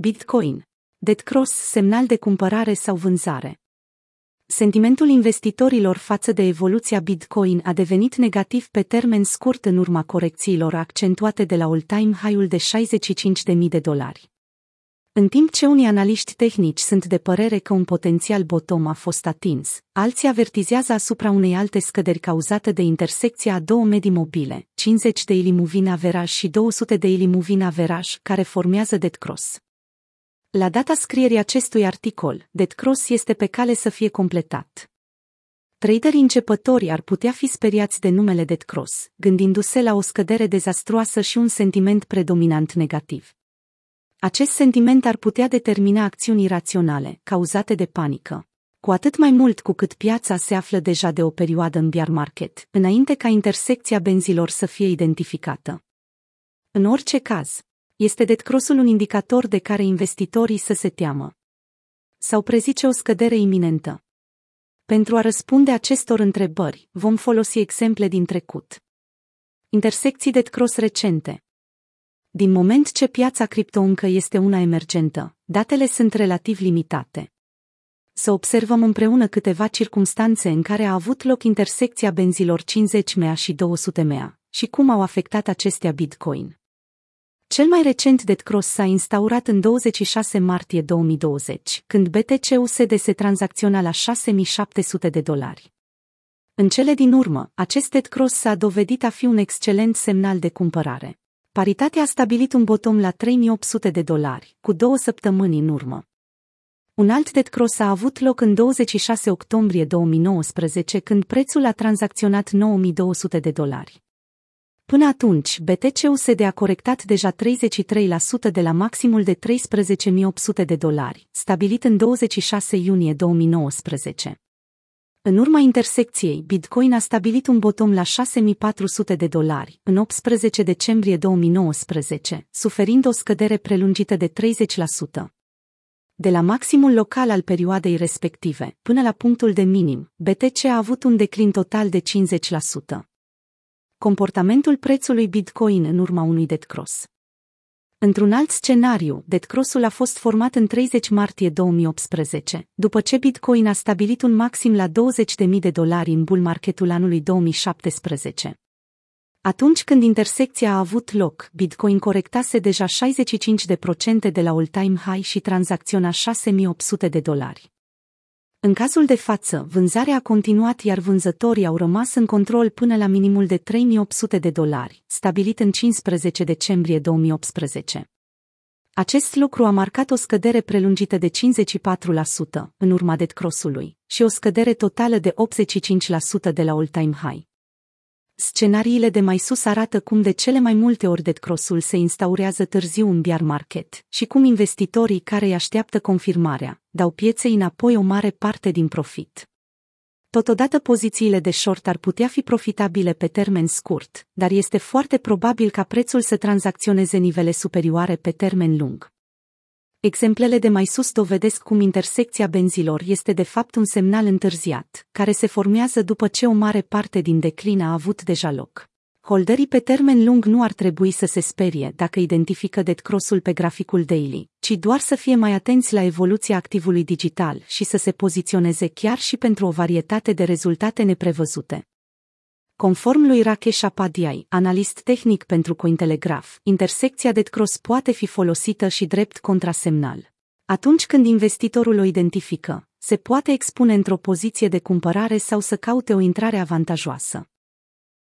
Bitcoin. Dead Cross semnal de cumpărare sau vânzare. Sentimentul investitorilor față de evoluția Bitcoin a devenit negativ pe termen scurt în urma corecțiilor accentuate de la all-time high-ul de 65.000 de dolari. În timp ce unii analiști tehnici sunt de părere că un potențial bottom a fost atins, alții avertizează asupra unei alte scăderi cauzate de intersecția a două medii mobile, 50 de ilimuvina averaj și 200 de ilimuvina averaj, care formează dead cross. La data scrierii acestui articol, dead cross este pe cale să fie completat. Traderii începători ar putea fi speriați de numele dead cross, gândindu-se la o scădere dezastruoasă și un sentiment predominant negativ. Acest sentiment ar putea determina acțiuni iraționale, cauzate de panică. Cu atât mai mult cu cât piața se află deja de o perioadă în bear market, înainte ca intersecția benzilor să fie identificată. În orice caz, este dead crossul un indicator de care investitorii să se teamă. Sau prezice o scădere iminentă. Pentru a răspunde acestor întrebări, vom folosi exemple din trecut. Intersecții dead cross recente, din moment ce piața cripto încă este una emergentă, datele sunt relativ limitate. Să observăm împreună câteva circumstanțe în care a avut loc intersecția benzilor 50 mea și 200 mea și cum au afectat acestea Bitcoin. Cel mai recent dead cross s-a instaurat în 26 martie 2020, când BTC-USD se tranzacționa la 6700 de dolari. În cele din urmă, acest dead cross s-a dovedit a fi un excelent semnal de cumpărare. Paritatea a stabilit un bottom la 3800 de dolari, cu două săptămâni în urmă. Un alt dead cross a avut loc în 26 octombrie 2019, când prețul a tranzacționat 9200 de dolari. Până atunci, BTC-USD a corectat deja 33% de la maximul de 13.800 de dolari, stabilit în 26 iunie 2019. În urma intersecției, Bitcoin a stabilit un bottom la 6400 de dolari în 18 decembrie 2019, suferind o scădere prelungită de 30%. De la maximul local al perioadei respective până la punctul de minim, BTC a avut un declin total de 50%. Comportamentul prețului Bitcoin în urma unui dead cross Într-un alt scenariu, dead cross-ul a fost format în 30 martie 2018, după ce Bitcoin a stabilit un maxim la 20.000 de dolari în bull marketul anului 2017. Atunci când intersecția a avut loc, Bitcoin corectase deja 65% de la all-time high și tranzacționa 6.800 de dolari. În cazul de față, vânzarea a continuat iar vânzătorii au rămas în control până la minimul de 3800 de dolari, stabilit în 15 decembrie 2018. Acest lucru a marcat o scădere prelungită de 54% în urma dead cross-ului și o scădere totală de 85% de la all-time high. Scenariile de mai sus arată cum de cele mai multe ori dead cross-ul se instaurează târziu în bear market și cum investitorii care îi așteaptă confirmarea dau pieței înapoi o mare parte din profit. Totodată pozițiile de short ar putea fi profitabile pe termen scurt, dar este foarte probabil ca prețul să tranzacționeze nivele superioare pe termen lung. Exemplele de mai sus dovedesc cum intersecția benzilor este de fapt un semnal întârziat, care se formează după ce o mare parte din declin a avut deja loc. Holderii pe termen lung nu ar trebui să se sperie dacă identifică dead cross-ul pe graficul daily, ci doar să fie mai atenți la evoluția activului digital și să se poziționeze chiar și pentru o varietate de rezultate neprevăzute. Conform lui Rakesh Apadiai, analist tehnic pentru Cointelegraph, intersecția dead cross poate fi folosită și drept contrasemnal. Atunci când investitorul o identifică, se poate expune într-o poziție de cumpărare sau să caute o intrare avantajoasă.